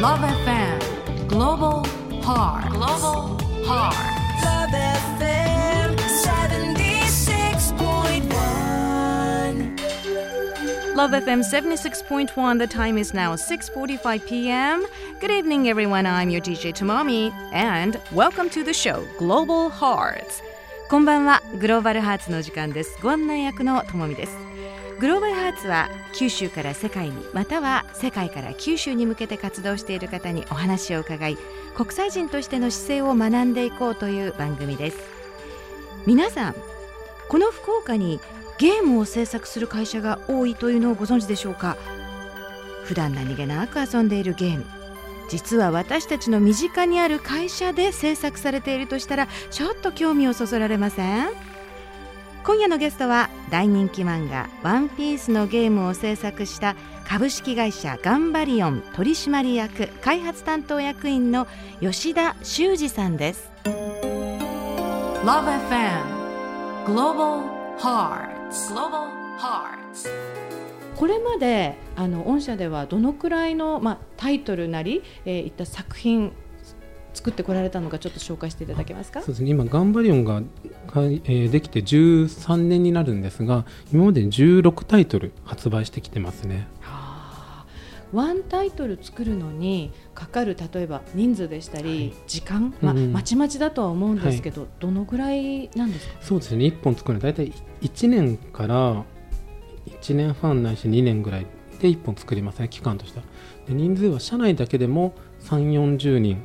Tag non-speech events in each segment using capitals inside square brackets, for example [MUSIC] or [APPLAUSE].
Love FM Global Heart Global Heart Love FM 76.1. Love FM 76.1 The time is now 6:45 p.m. Good evening everyone I'm your DJ Tomomi and welcome to the show Global Hearts こんばんはグローバルハーツの時間ですご案内役のともみです グローバルハーツは九州から世界にまたは世界から九州に向けて活動している方にお話を伺い国際人としての姿勢を学んでいこうという番組です。皆さんこの福岡にゲームを制作する会社が多いというのをご存知でしょうか？普段何気なく遊んでいるゲーム。実は私たちの身近にある会社で制作されているとしたらちょっと興味をそそられません？今夜のゲストは大人気漫画「ワンピースのゲームを制作した株式会社ガンバリオン取締役開発担当役員の吉田修二さんです。Love FM Global Hearts. Global Hearts. これまであの御社ではどのくらいの、まあ、タイトルなり、えーいった作品作ってこられたのかちょっと紹介していただけますか？そうですね。今、ガンバリオンが、がえーできて13年になるんですが今までに16タイトル発売してきてますね。はあ。ワンタイトル作るのにかかる例えば人数でしたり、はい。時間、まあうんうん。まちまちだとは思うんですけど、どのぐらいなんですか？そうですね。1本作るのは大体1年から1年半ないし2年ぐらいで1本作りますね期間としては。で人数は社内だけでも3 4 0人。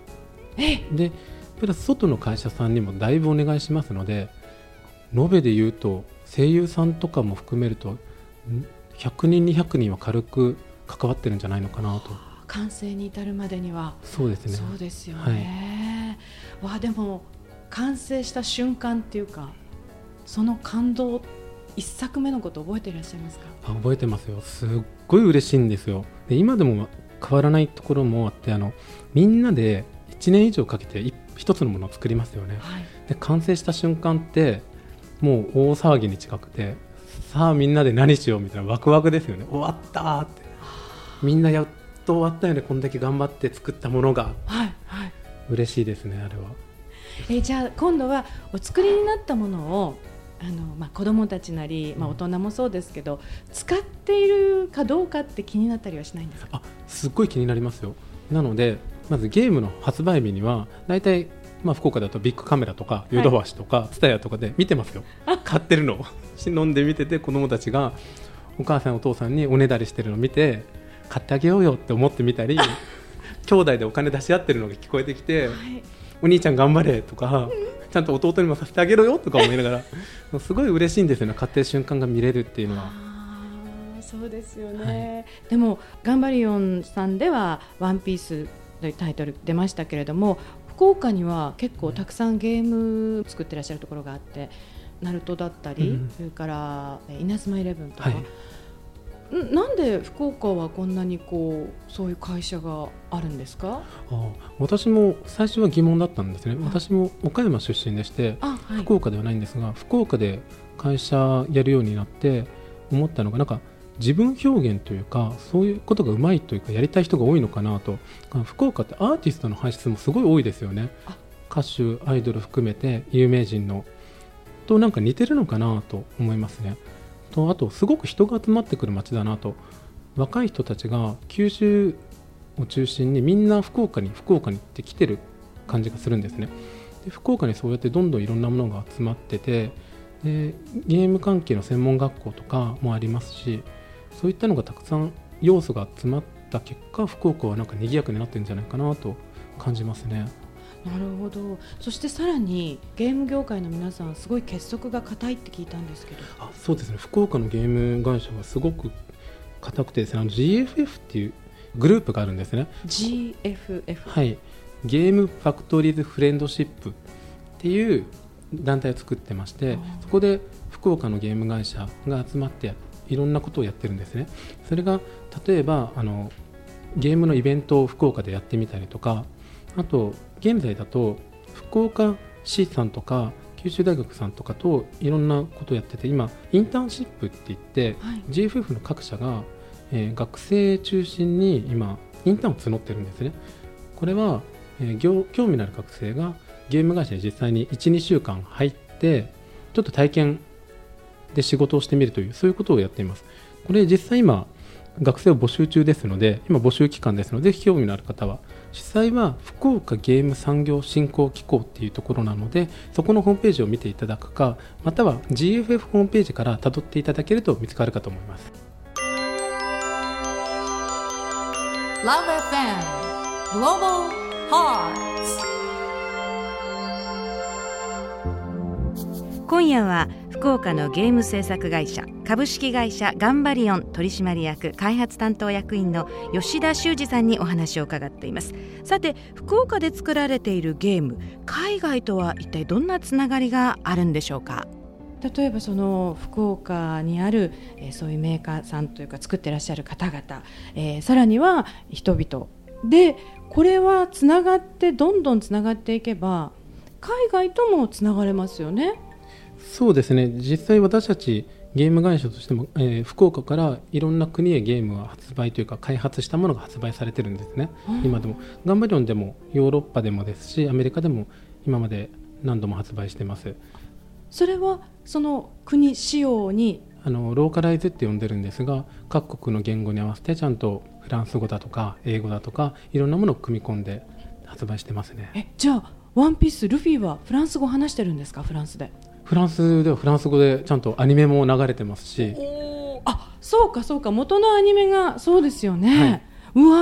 えでプラス外の会社さんにもだいぶお願いしますので延べで言うと声優さんとかも含めるとん100人200人は軽く関わってるんじゃないのかなと。完成に至るまでには。そうですね。そうですよね、わあでも完成した瞬間っていうかその感動一作目のこと覚えていらっしゃいますか？あ覚えてますよ。すっごい嬉しいんですよ。で今でも変わらないところもあってあのみんなで1年以上かけて一一つのものを作りますよね。はい。で完成した瞬間ってもう大騒ぎに近くてさあみんなで何しようみたいなワクワクですよね。終わったーって。みんなやっと終わったよね。こんだけ頑張って作ったものが。はいはい。嬉しいですねあれは。えじゃあ今度はお作りになったものをあの、まあ、子どもたちなり、まあ、大人もそうですけど、使っているかどうかって気になったりはしないんですか？あすっごい気になりますよ。なのでまずゲームの発売日には大体まあ、福岡だとビッグカメラとかヨドバシとかツタヤとかで見てますよ、買ってるの。を忍んで見てて子供たちがお母さんお父さんにおねだりしてるのを見て買ってあげようよって思ってみたり [LAUGHS] 兄弟でお金出し合ってるのが聞こえてきてはい。お兄ちゃん頑張れとかちゃんと弟にもさせてあげろよとか思いながらすごい嬉しいんですよね。買ってる瞬間が見れるっていうのは。そうですよね、でもガンバリオンさんでは「ワンピースというタイトル出ましたけれども福岡には結構たくさんゲーム作ってらっしゃるところがあってナルトだったり、うんそれからえ稲妻イレブンとか、はい。んなんで福岡はこんなにこうそういう会社があるんですか？あ私も最初は疑問だったんですね、私も岡山出身でしてあ、はい、福岡ではないんですが福岡で会社やるようになって思ったのがなんか自分表現というかそういうことがうまいというかやりたい人が多いのかなと。福岡ってアーティストの輩出もすごい多いですよね。あ。歌手アイドル含めて有名人の。となんか似てるのかなと思いますね。とあとすごく人が集まってくる街だなと。若い人たちが九州を中心にみんな福岡に福岡にって来てる感じがするんですね。で福岡にそうやってどんどんいろんなものが集まっててでゲーム関係の専門学校とかもありますしそういったのがたくさん要素が詰まった結果福岡はなんか賑やかになってるんじゃないかなと感じますね。なるほど。そしてさらにゲーム業界の皆さんすごい結束が固いって聞いたんですけど。あそうですね。福岡のゲーム会社はすごく硬くてですねあの GFF っていうグループがあるんですね。GFF はい。ゲームファクトリーズフレンドシップっていう団体を作ってましてそこで福岡のゲーム会社が集まっていろんなことをやってるんですね。それが例えばあのゲームのイベントを福岡でやってみたりとかあと現在だと福岡市さんとか九州大学さんとかといろんなことをやってて今インターンシップって言ってはい。GFF の各社が、えー学生中心に今インターンを募ってるんですね。これは、えー業興味のある学生がゲーム会社に実際に12週間入ってちょっと体験で仕事をしてみるというそういうことをやっています。これ実際今学生を募集中ですので今募集期間ですのでぜひ興味のある方は実際は福岡ゲーム産業振興機構っていうところなのでそこのホームページを見ていただくかまたは GFF ホームページから辿っていただけると見つかるかと思います。Love FM Global Hearts 今夜は福岡のゲーム制作会社株式会社ガンバリオン取締役開発担当役員の吉田修二さんにお話を伺っています。さて福岡で作られているゲーム海外とは一体どんなつながりがあるんでしょうか？例えばその福岡にある、えーそういうメーカーさんというか作ってらっしゃる方々、えーさらには人々。でこれはつながってどんどんつながっていけば海外ともつながれますよね。そうですね。実際私たちゲーム会社としても、えー福岡からいろんな国へゲームは発売というか開発したものが発売されてるんですね、今でも。ガンバリオンでもヨーロッパでもですしアメリカでも今まで何度も発売してます。それはその国仕様に？あのローカライズって呼んでるんですが各国の言語に合わせてちゃんとフランス語だとか英語だとかいろんなものを組み込んで発売してますね。えじゃあワンピースルフィはフランス語話してるんですか？フランスでフランスではフランス語でちゃんとアニメも流れてますし。あそうかそうか元のアニメがそうですよね、うわ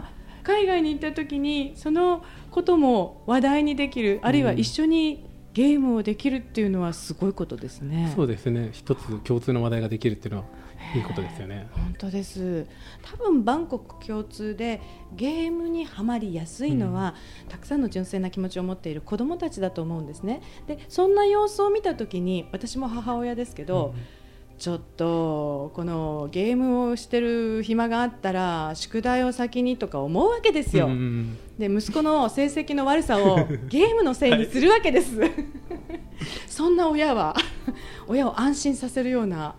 ー。海外に行った時にそのことも話題にできるあるいは一緒にゲームをできるっていうのはすごいことですね、そうですね。一つ共通の話題ができるっていうのはいいことですよね。本当です。多分バンコク共通でゲームにはまりやすいのは、たくさんの純粋な気持ちを持っている子どもたちだと思うんですね。でそんな様子を見た時に私も母親ですけど、ちょっとこのゲームをしてる暇があったら宿題を先にとか思うわけですよ、うんうんで息子の成績の悪さを [LAUGHS] ゲームのせいにするわけです。そんな親は親を安心させるような。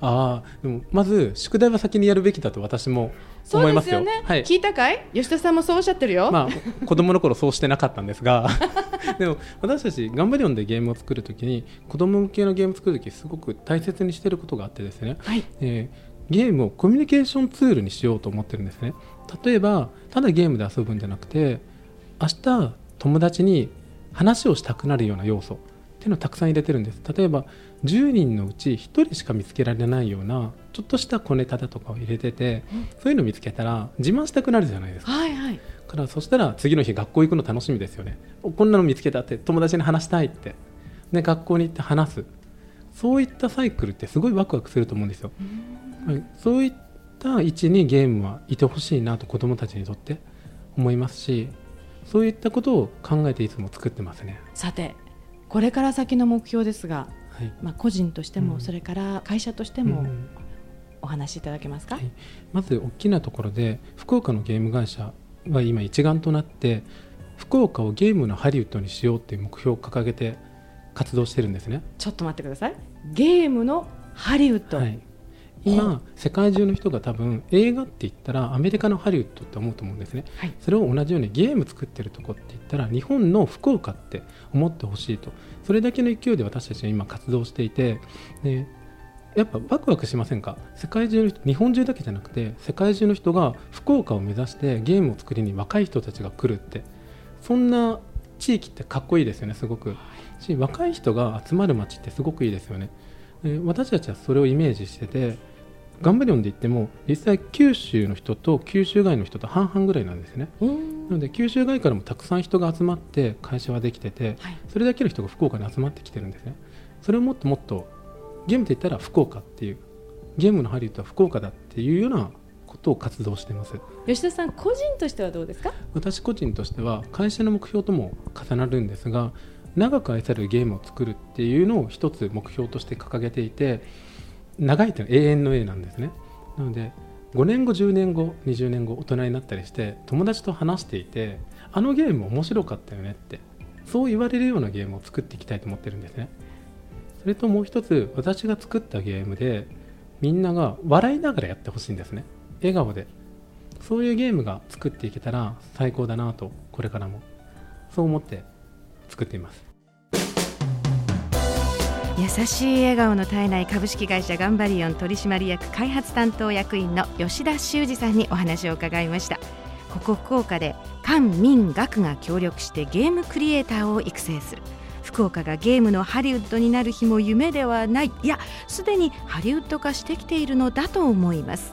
ああでもまず宿題は先にやるべきだと私も思いますよですよ。ね、はい。聞いたかい？吉田さんもそうおっしゃってるよ、まあ、子供の頃そうしてなかったんですが。[LAUGHS] でも私たちガンバリオンでゲームを作るときに子供向けのゲームを作るときすごく大切にしていることがあってですね、はい。えーゲームをコミュニケーションツールにしようと思ってるんですね。例えばただゲームで遊ぶんじゃなくて明日友達に話をしたくなるような要素っていうのをたくさん入れてるんです。例えば10人のうち1人しか見つけられないようなちょっとした小ネタだとかを入れてて、そういうのを見つけたら自慢したくなるじゃないですか。はいはい。だからそしたら次の日学校行くの楽しみですよね。おこんなの見つけたって友達に話したいって。で学校に行って話す。そういったサイクルってすごいワクワクすると思うんですよ、はい、そういった位置にゲームはいてほしいなと子どもたちにとって思いますしそういったことを考えていつも作ってますね、さてこれから先の目標ですが、はい。まあ、個人としても、うん。それから会社としてもうん。お話しいただけますか、はい。まず大きなところで福岡のゲーム会社は今一丸となって福岡をゲームのハリウッドにしようっていう目標を掲げて活動してるんですね。ちょっと待ってください。ゲームのハリウッド、はい、今世界中の人が多分映画って言ったらアメリカのハリウッドって思うと思うんですね、はい。それを同じようにゲーム作ってるとこって言ったら日本の福岡って思ってほしいと。それだけの勢いで私たちは今活動していてでやっぱワクワクしませんか？世界中日本中だけじゃなくて世界中の人が福岡を目指してゲームを作りに若い人たちが来るって。そんな地域ってかっこいいですよねすごく。し若い人が集まる街ってすごくいいですよね。で私たちはそれをイメージしててガンバリオンで言っても実際九州の人と九州外の人と半々ぐらいなんですね。うん。なので九州外からもたくさん人が集まって会社はできててはい。それだけの人が福岡に集まってきてるんですね。それをもっともっとゲームで言ったら福岡っていうゲームのハリウッドは福岡だっていうようなことを活動してます。吉田さん個人としてはどうですか？私個人としては会社の目標とも重なるんですが長く愛されるゲームを作るっていうのを一つ目標として掲げていて長いというのは永遠の A なんですね。なので5年後10年後20年後大人になったりして友達と話していてあのゲーム面白かったよねってそう言われるようなゲームを作っていきたいと思ってるんですね。それともう一つ私が作ったゲームでみんなが笑いながらやってほしいんですね。笑顔で。そういうゲームが作っていけたら最高だなとこれからも。そう思って作っています。優しい笑顔の絶えない株式会社ガンバリオン取締役開発担当役員の吉田修二さんにお話を伺いました。ここ福岡で官民学が協力してゲームクリエイターを育成する。福岡がゲームのハリウッドになる日も夢ではない。いやすでにハリウッド化してきているのだと思います。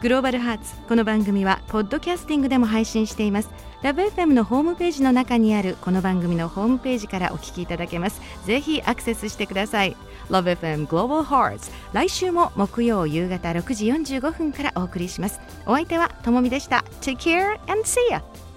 グローバルハーツこの番組はポッドキャスティングでも配信しています。ラブ FM のホームページの中にあるこの番組のホームページからお聞きいただけます。ぜひアクセスしてください。LoveFM Global Hearts 来週も木曜夕方6時45分からお送りします。お相手はともみでした。Take care and see ya!